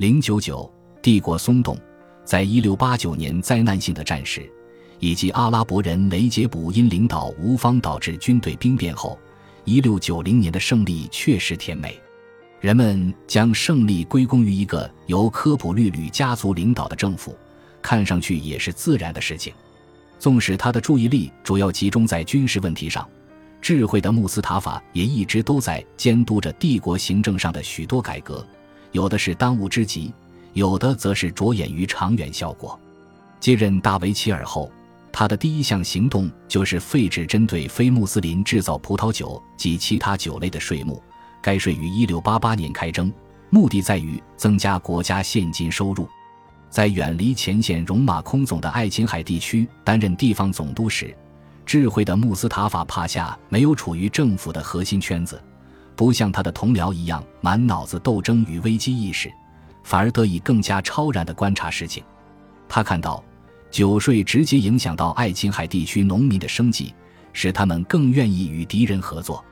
零九九，帝国松动，在一六八九年灾难性的战事，以及阿拉伯人雷杰卜因领导无方导致军队兵变后，一六九零年的胜利确实甜美。人们将胜利归功于一个由科普律吕家族领导的政府，看上去也是自然的事情。纵使他的注意力主要集中在军事问题上，智慧的穆斯塔法也一直都在监督着帝国行政上的许多改革，有的是当务之急，有的则是着眼于长远效果。接任大维齐尔后，他的第一项行动就是废止针对非穆斯林制造葡萄酒及其他酒类的税目。该税于1688年开征，目的在于增加国家现金收入。在远离前线戎马空总的爱琴海地区担任地方总督时，智慧的穆斯塔法帕夏没有处于政府的核心圈子，不像他的同僚一样满脑子斗争与危机意识，反而得以更加超然地观察事情。他看到酒税直接影响到爱琴海地区农民的生计，使他们更愿意与敌人合作。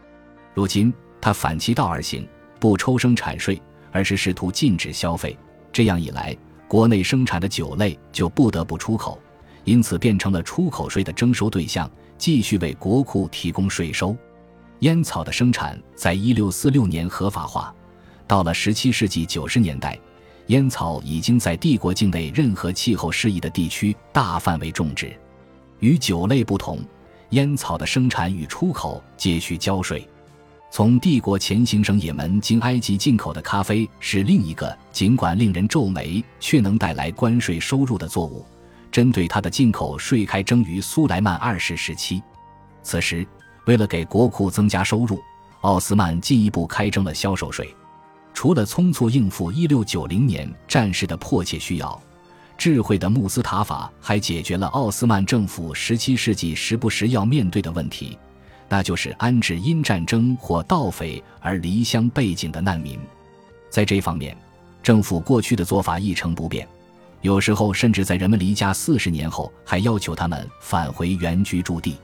如今。他反其道而行，不抽生产税，而是试图禁止消费。这样一来，国内生产的酒类就不得不出口，因此变成了出口税的征收对象，继续为国库提供税收。烟草的生产在一六四六年合法化，到了十七世纪九十年代，烟草已经在帝国境内任何气候适宜的地区大范围种植。与酒类不同，烟草的生产与出口皆需交税。从帝国前行省也门经埃及进口的咖啡是另一个尽管令人皱眉却能带来关税收入的作物。针对它的进口税开征于苏莱曼二世时期。此时，为了给国库增加收入，奥斯曼进一步开征了销售税。除了匆促应付1690年战事的迫切需要，智慧的穆斯塔法还解决了奥斯曼政府17世纪时不时要面对的问题。那就是安置因战争或盗匪而离乡背井的难民，在这方面，政府过去的做法一成不变，有时候甚至在人们离家四十年后，还要求他们返回原居住地。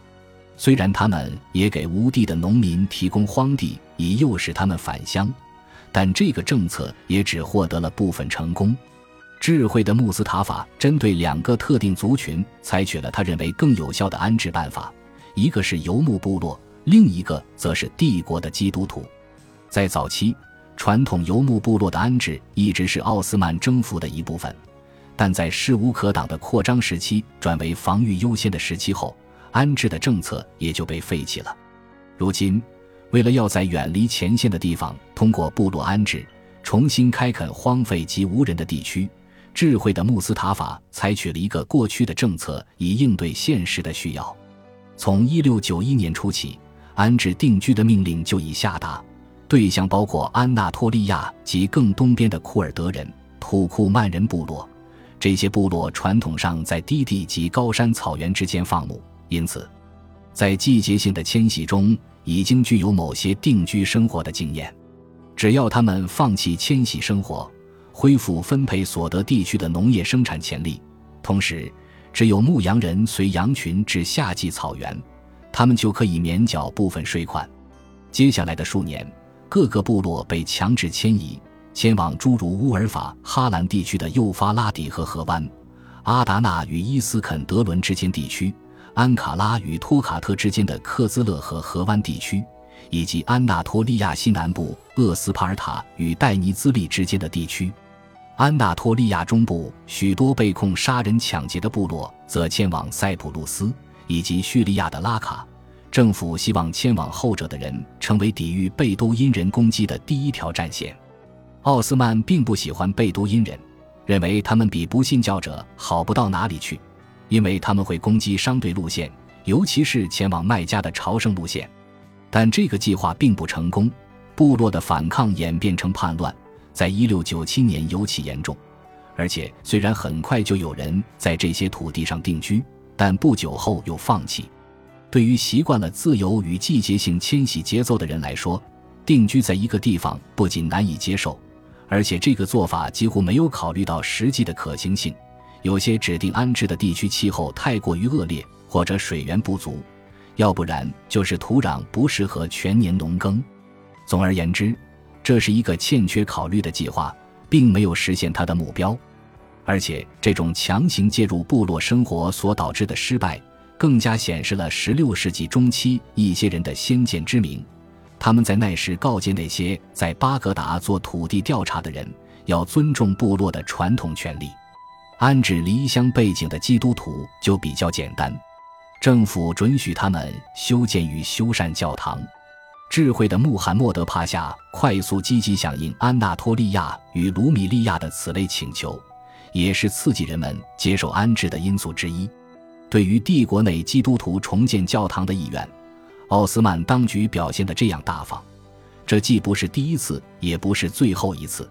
虽然他们也给无地的农民提供荒地，以诱使他们返乡，但这个政策也只获得了部分成功。智慧的穆斯塔法针对两个特定族群，采取了他认为更有效的安置办法。一个是游牧部落，另一个则是帝国的基督徒。在早期，传统游牧部落的安置一直是奥斯曼征服的一部分，但在势无可挡的扩张时期转为防御优先的时期后，安置的政策也就被废弃了。如今，为了要在远离前线的地方通过部落安置，重新开垦荒废及无人的地区，智慧的穆斯塔法采取了一个过去的政策，以应对现实的需要。从一六九一年初起，安置定居的命令就已下达，对象包括安纳托利亚及更东边的库尔德人、土库曼人部落。这些部落传统上在低地及高山草原之间放牧，因此，在季节性的迁徙中已经具有某些定居生活的经验。只要他们放弃迁徙生活，恢复分配所得地区的农业生产潜力，同时。只有牧羊人随羊群至夏季草原，他们就可以免缴部分税款。接下来的数年，各个部落被强制迁移，迁往诸如乌尔法、哈兰地区的幼发拉底河河湾、阿达纳与伊斯肯德伦之间地区、安卡拉与托卡特之间的克兹勒河河湾地区，以及安纳托利亚西南部厄斯帕尔塔与戴尼兹利之间的地区。安纳托利亚中部许多被控杀人抢劫的部落则迁往塞浦路斯以及叙利亚的拉卡。政府希望迁往后者的人成为抵御贝都因人攻击的第一条战线。奥斯曼并不喜欢贝都因人，认为他们比不信教者好不到哪里去，因为他们会攻击商队路线，尤其是前往麦加的朝圣路线。但这个计划并不成功，部落的反抗演变成叛乱。在一六九七年尤其严重，而且虽然很快就有人在这些土地上定居，但不久后又放弃。对于习惯了自由与季节性迁徙节奏的人来说，定居在一个地方不仅难以接受，而且这个做法几乎没有考虑到实际的可行性。有些指定安置的地区气候太过于恶劣，或者水源不足，要不然就是土壤不适合全年农耕。总而言之。这是一个欠缺考虑的计划，并没有实现它的目标。而且，这种强行介入部落生活所导致的失败，更加显示了16世纪中期一些人的先见之明。他们在那时告诫那些在巴格达做土地调查的人，要尊重部落的传统权利。安置离乡背景的基督徒就比较简单，政府准许他们修建与修缮教堂。智慧的穆罕默德帕夏快速积极响应安纳托利亚与卢米利亚的此类请求。也是刺激人们接受安置的因素之一。对于帝国内基督徒重建教堂的意愿，奥斯曼当局表现得这样大方，这既不是第一次，也不是最后一次。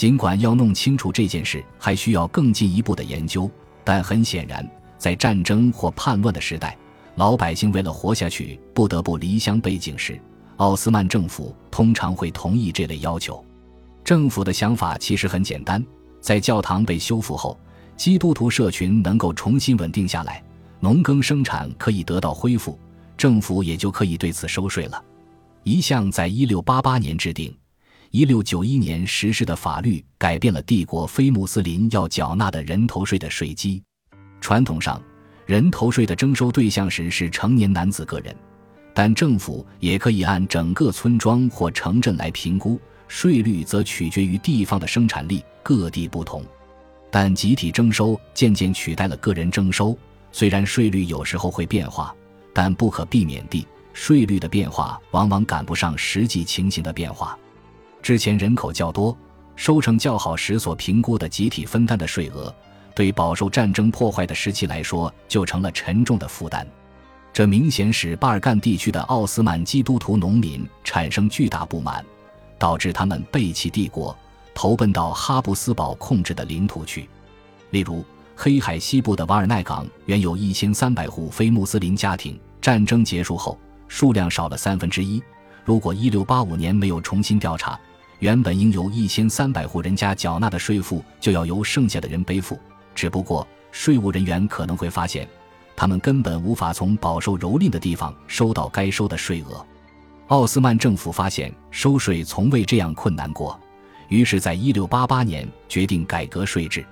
尽管要弄清楚这件事还需要更进一步的研究，但很显然，在战争或叛乱的时代，老百姓为了活下去不得不离乡背井时，奥斯曼政府通常会同意这类要求。政府的想法其实很简单。在教堂被修复后，基督徒社群能够重新稳定下来，农耕生产可以得到恢复，政府也就可以对此收税了。一项在1688年制定、1691年实施的法律，改变了帝国非穆斯林要缴纳的人头税的税基。传统上，人头税的征收对象时是成年男子个人，但政府也可以按整个村庄或城镇来评估。税率则取决于地方的生产力，各地不同，但集体征收渐渐取代了个人征收。虽然税率有时候会变化，但不可避免地，税率的变化往往赶不上实际情形的变化。之前人口较多、收成较好时所评估的集体分担的税额，对饱受战争破坏的时期来说就成了沉重的负担。这明显使巴尔干地区的奥斯曼基督徒农民产生巨大不满。导致他们背弃帝国，投奔到哈布斯堡控制的领土去。例如，黑海西部的瓦尔奈港原有一千三百户非穆斯林家庭，战争结束后数量少了三分之一。如果一六八五年没有重新调查，原本应由一千三百户人家缴纳的税负就要由剩下的人背负。只不过，税务人员可能会发现，他们根本无法从饱受蹂躏的地方收到该收的税额。奥斯曼政府发现收税从未这样困难过，于是，在一六八八年决定改革税制。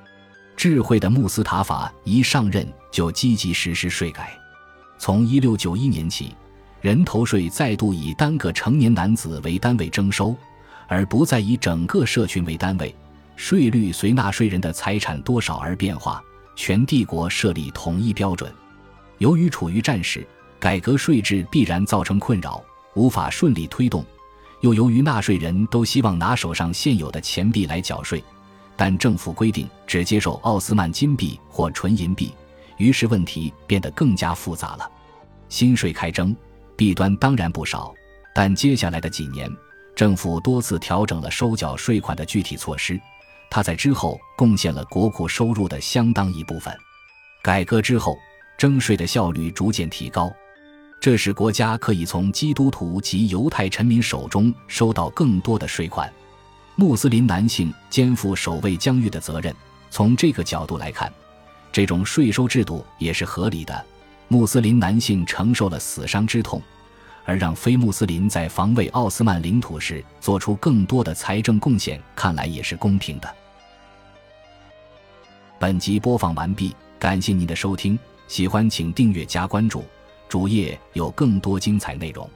智慧的穆斯塔法一上任就积极实施税改。从一六九一年起，人头税再度以单个成年男子为单位征收，而不再以整个社群为单位。税率随纳税人的财产多少而变化，全帝国设立统一标准。由于处于战时，改革税制必然造成困扰。无法顺利推动，又由于纳税人都希望拿手上现有的钱币来缴税，但政府规定只接受奥斯曼金币或纯银币，于是问题变得更加复杂了。新税开征，弊端当然不少，但接下来的几年，政府多次调整了收缴税款的具体措施，他在之后贡献了国库收入的相当一部分。改革之后，征税的效率逐渐提高。这使国家可以从基督徒及犹太臣民手中收到更多的税款，穆斯林男性肩负守卫疆域的责任。从这个角度来看，这种税收制度也是合理的。穆斯林男性承受了死伤之痛，而让非穆斯林在防卫奥斯曼领土时做出更多的财政贡献，看来也是公平的。本集播放完毕，感谢您的收听，喜欢请订阅加关注。主页有更多精彩内容。